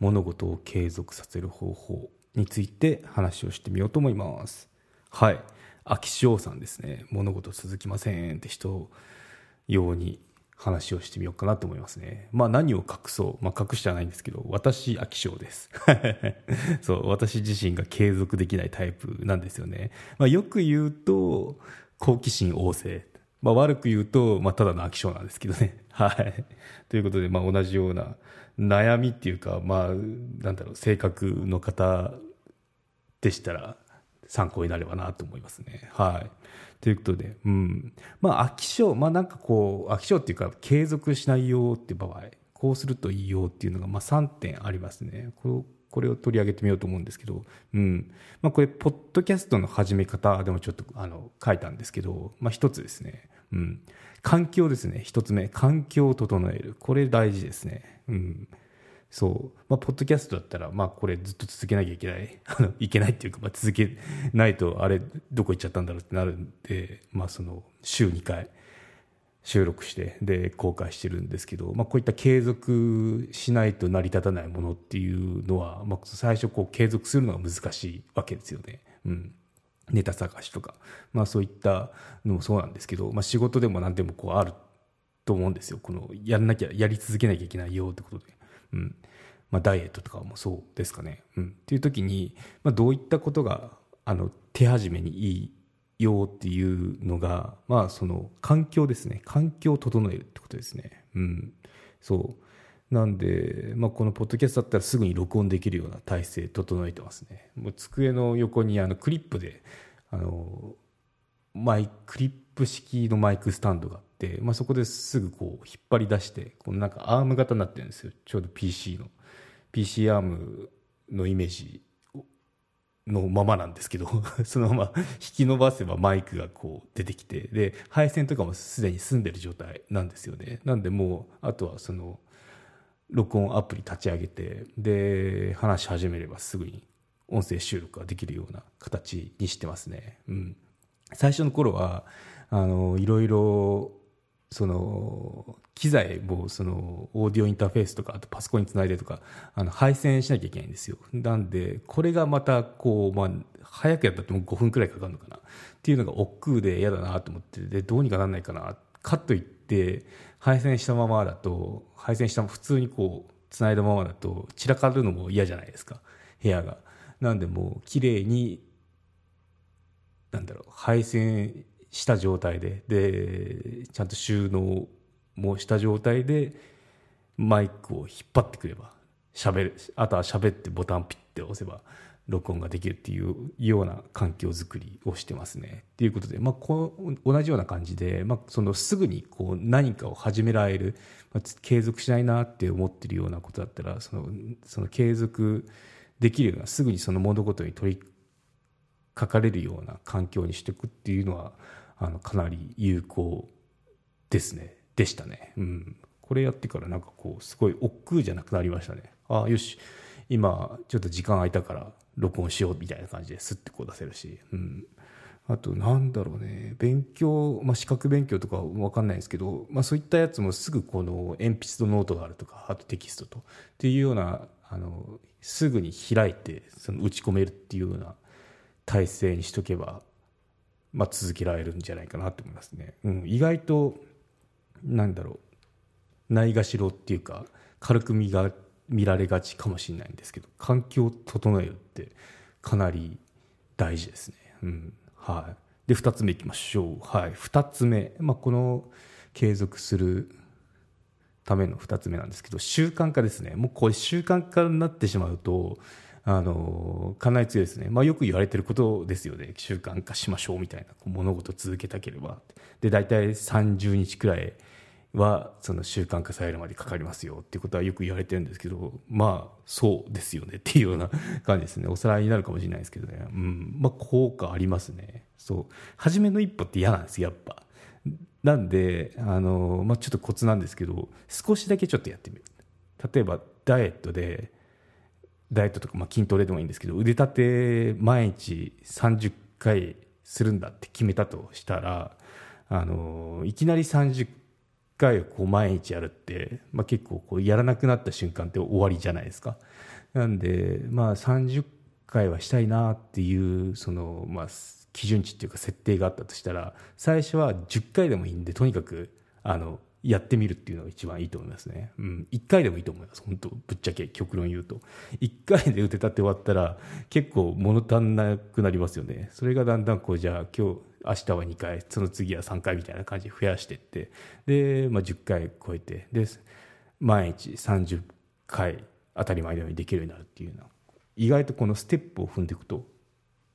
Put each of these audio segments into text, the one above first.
物事を継続させる方法について話をしてみようと思いますはい秋翔さんですね物事続きませんって人用に話をしてみようかなと思いますね。まあ何を隠そう。まあ隠してはないんですけど、私、飽き性です。そう、私自身が継続できないタイプなんですよね。まあよく言うと、好奇心旺盛。まあ悪く言うと、まあただの飽き性なんですけどね。はい。ということで、まあ同じような悩みっていうか、まあ、なんだろう、性格の方でしたら、参考になればなと思いますね。はい。ということで、うん。まあ、飽き性、まあなんかこう、飽き性っていうか、継続しないよっていう場合、こうするといいよっていうのが、まあ3点ありますね。ここれを取り上げてみようと思うんですけど、うん。まあこれ、ポッドキャストの始め方でもちょっと、あの、書いたんですけど、まあ一つですね。うん。環境ですね。一つ目。環境を整える。これ大事ですね。うん。そう。まあ、ポッドキャストだったら、まあ、これずっと続けなきゃいけない。あの、いけないっていうか、まあ、続けないと、あれ、どこ行っちゃったんだろうってなるんで、まあ、その、週2回収録して、で、公開してるんですけど、まあ、こういった継続しないと成り立たないものっていうのは、まあ、最初、こう、継続するのが難しいわけですよね。うん。ネタ探しとか、まあ、そういったのもそうなんですけど、まあ、仕事でも何でもこうあると思うんですよ。この、やんなきゃ、やり続けなきゃいけないよってことで。うん。まあ、ダイエットとかもそうですかね。うん。っていう時に、まあ、どういったことが、あの、手始めにいいよっていうのが、まあ、その、環境ですね。環境を整えるってことですね。うん。そう。なんで、まあ、このポッドキャストだったらすぐに録音できるような体制整えてますね。もう机の横にあのクリップで、あの、マイ、クリップ式のマイクスタンドが、まあ、そこですぐこう引っ張り出して、このなんかアーム型になってるんですよ。ちょうど PC の。PC アームのイメージのままなんですけど そのまま引き伸ばせばマイクがこう出てきてで配線とかもすでに済んでる状態なんですよねなんでもうあとはその録音アプリ立ち上げてで話し始めればすぐに音声収録ができるような形にしてますねうん最初の頃はあのいろいろその機材もそのオーディオインターフェースとかあとパソコンにつないでとかあの配線しなきゃいけないんですよ。なんでこれがまたこうまあ早くやったってもう5分くらいかかるのかな。っていうのが億劫で嫌だなと思ってでどうにかなんないかな。カットいって配線したままだと配線した普通にこうつないだままだと散らかるのも嫌じゃないですか。部屋が。なんでもう綺麗になんだろう配線した状態ででちゃんと収納もした状態でマイクを引っ張ってくれば喋るあとは喋ってボタンピッて押せば録音ができるっていうような環境づくりをしてますね。ということで、まあ、こ同じような感じで、まあ、そのすぐにこう何かを始められる、まあ、継続しないなって思ってるようなことだったらそのその継続できるようなすぐにその物事に取りかかれるような環境にしていくっていうのはあのかなり有効ですね。でしたね。うん。これやってからなんかこうすごい億劫じゃなくなりましたね。ああよし。今ちょっと時間空いたから録音しようみたいな感じですってこう出せるし。うん。あとなんだろうね。勉強、まあ、資格勉強とか分かんないですけど、まあ、そういったやつもすぐこの鉛筆とノートがあるとかあとテキストとっていうようなあのすぐに開いてその打ち込めるっていうような体制にしとけばまあ、続けられるんじゃないかなと思いますね。うん、意外となんだろう。ないがしろっていうか軽く見が見られがちかもしれないんですけど環境を整えるってかなり大事ですね。うん。はい、で2つ目いきましょう、はい、2つ目、まあ、この継続するための2つ目なんですけど習慣化ですね。もうこれ習慣化になってしまうとあのかなり強いですね、まあ、よく言われてることですよね。習慣化しましょうみたいな。物事続けたければ。で大体30日くらいはその習慣化されるまでかかりますよ。っていうことはよく言われてるんですけどまあそうですよね。っていうような感じですね。おさらいになるかもしれないですけどね。うん。まあ効果ありますね。そう。初めの一歩って嫌なんですやっぱ。なんであの、まあ、ちょっとコツなんですけど少しだけちょっとやってみる。例えばダイエットでダイエットとか、まあ、筋トレでもいいんですけど腕立て毎日30回するんだって決めたとしたらあのいきなり30回をこう毎日やるって、まあ、結構こうやらなくなった瞬間って終わりじゃないですか。なんで、まあ、30回はしたいなっていうその、まあ、基準値っていうか設定があったとしたら最初は10回でもいいんでとにかくあのやってみるっていうのが一番いいと思いますね。うん。1回でもいいと思います。本当ぶっちゃけ極論言うと。1回で打てたって終わったら結構物足んなくなりますよね。それがだんだんこうじゃあ今日、明日は2回、その次は3回みたいな感じで増やしていって、で、まあ、10回超えて、で、毎日30回当たり前のようにできるようになるっていうのは、意外とこのステップを踏んでいくと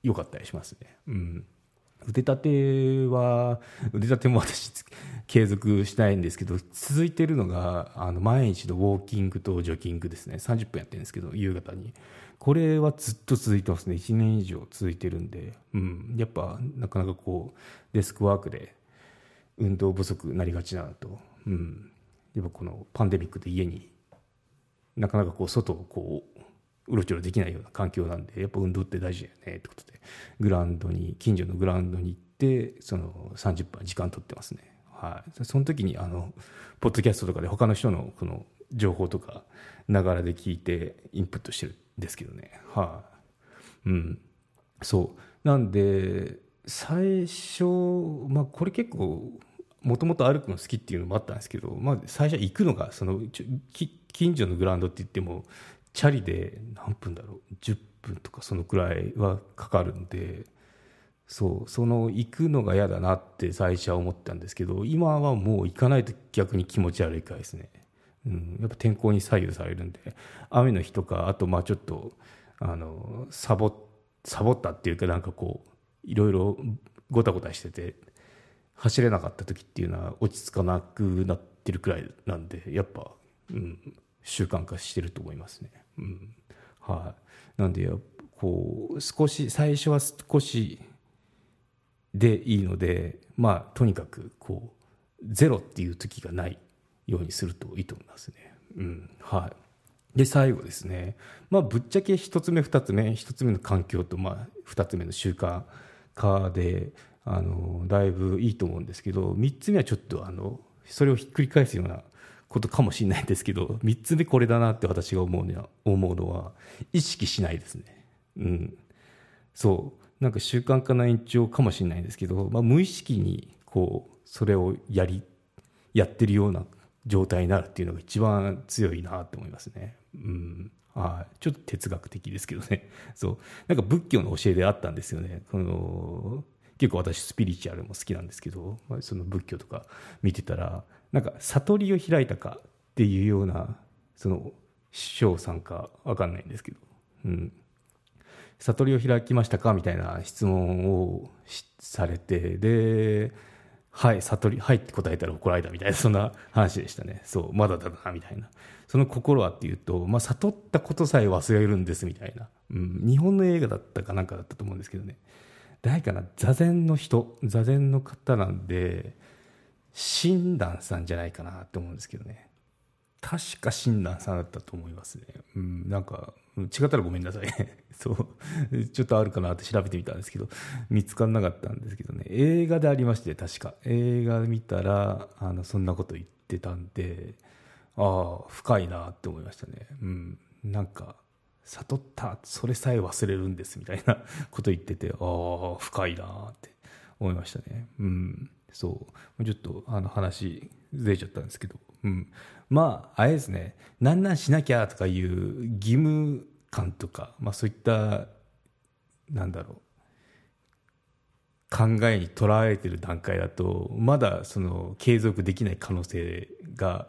良かったりしますね。うん。腕立ては腕立ても私継続したいんですけど続いてるのがあの毎日のウォーキングとジョギングですね。30分やってるんですけど夕方に。これはずっと続いてますね。1年以上続いてるんで、うん、やっぱなかなかこうデスクワークで運動不足になりがちなのと、うん、やっぱこのパンデミックで家になかなかこう外をこううろちょろできないような環境なんでやっぱ運動って大事だよねってことでグラウンドに近所のグラウンドに行ってその30分時間取ってますね。はい。その時にあのポッドキャストとかで他の人のこの情報とかながらで聞いてインプットしてるんですけどね。はい。うん。そう。なんで最初まあこれ結構もともと歩くの好きっていうのもあったんですけど、まあ、最初行くのがその近所のグラウンドって言ってもチャリで何分だろう？10分とかそのくらいはかかるんでそうその行くのが嫌だなって最初は思ったんですけど今はもう行かないと逆に気持ち悪いからですね、うん、やっぱ天候に左右されるんで雨の日とかあとまあちょっとあのサボサボったっていうかなんかこういろいろごたごたしてて走れなかった時っていうのは落ち着かなくなってるくらいなんでやっぱ、うん、習慣化してると思いますね。うんはい、なんでこう少し最初は少しでいいのでまあとにかくこうゼロっていう時がないようにするといいと思いますね。うんはい、で最後ですね、まあ、ぶっちゃけ1つ目2つ目1つ目の環境とまあ2つ目の習慣化であのだいぶいいと思うんですけど3つ目はちょっとあのそれをひっくり返すようなことかもしれないんですけど3つ目これだなって私が思うのは思うのは意識しないですね。うん、そうなんか習慣化の延長かもしれないんですけど、まあ、無意識にこうそれをやりやってるような状態になるっていうのが一番強いなって思いますね。うん。はい、ちょっと哲学的ですけどね。そう。なんか仏教の教えであったんですよね。この結構私スピリチュアルも好きなんですけど、まあ、その仏教とか見てたらなんか悟りを開いたかっていうようなその師匠さんか分かんないんですけど、うん、悟りを開きましたか？みたいな質問をされてではい悟りはいって答えたら怒られたみたいなそんな話でしたね。そうまだだなみたいな。その心はっていうと、まあ、悟ったことさえ忘れるんですみたいな、うん、日本の映画だったかなんかだったと思うんですけどね。誰かな？座禅の人。座禅の方なんで親鸞さんじゃないかなと思うんですけどね。確か親鸞さんだったと思いますね。うんなんか違ったらごめんなさい。そう。ちょっとあるかなって調べてみたんですけど見つからなかったんですけどね。映画でありまして確か。映画見たらあのそんなこと言ってたんでああ深いなって思いましたね。うん。なんか悟ったそれさえ忘れるんですみたいな こと言っててああ深いなって思いましたね。うん。そうちょっとあの話ずれちゃったんですけど、うん、まああれですね。なんなんしなきゃとかいう義務感とか、まあ、そういったなんだろう。考えにとらわれてる段階だとまだその継続できない可能性が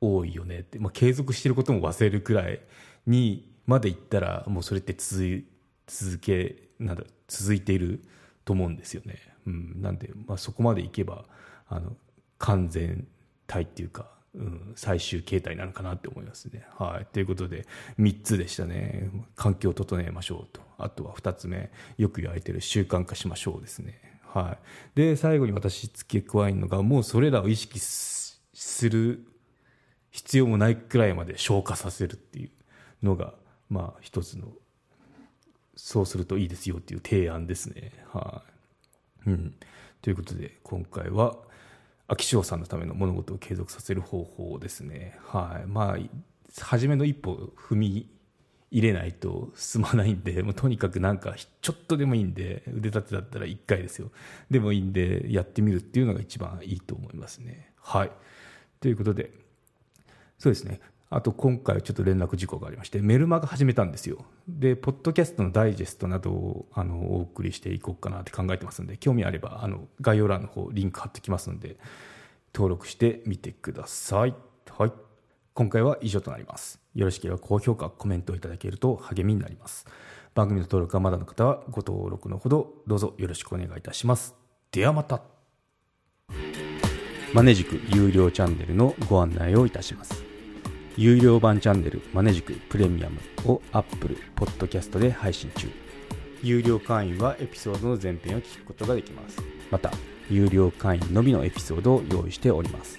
多いよねって、まあ、継続してることも忘れるくらいにまでいったらもうそれって続続けなんだ続いていると思うんですよね。うん、なんで、まあ、そこまでいけばあの完全態っていうか、うん、最終形態なのかなって思いますね。はい。ということで、3つでしたね。環境を整えましょうと。あとは2つ目、よく言われてる習慣化しましょうですね。はい。で、最後に私付け加えるのが、もうそれらを意識する必要もないくらいまで消化させるっていうのが、まあ一つの、そうするといいですよっていう提案ですね。はい。うん。ということで、今回は、秋翔さんのための物事を継続させる方法ですね。はい。まあ、初めの一歩踏み入れないと進まないんで、もうとにかくなんかちょっとでもいいんで、腕立てだったら1回ですよ。でもいいんで、やってみるっていうのが一番いいと思いますね。はい。ということで、そうですね。あと今回ちょっと連絡事項がありまして、メルマガ始めたんですよ。で、ポッドキャストのダイジェストなどをあのお送りしていこうかなって考えてますんで、興味あればあの概要欄の方リンク貼ってきますんで、登録してみてください。はい。今回は以上となります。よろしければ高評価、コメントをいただけると励みになります。番組の登録がまだの方はご登録のほどどうぞよろしくお願いいたします。ではまた。マネジク有料チャンネルのご案内をいたします。有料版チャンネルマネジクプレミアムを Apple Podcast で配信中。有料会員はエピソードの前編を聞くことができます。また、有料会員のみのエピソードを用意しております。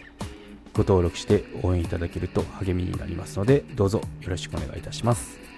ご登録して応援いただけると励みになりますので、どうぞよろしくお願いいたします。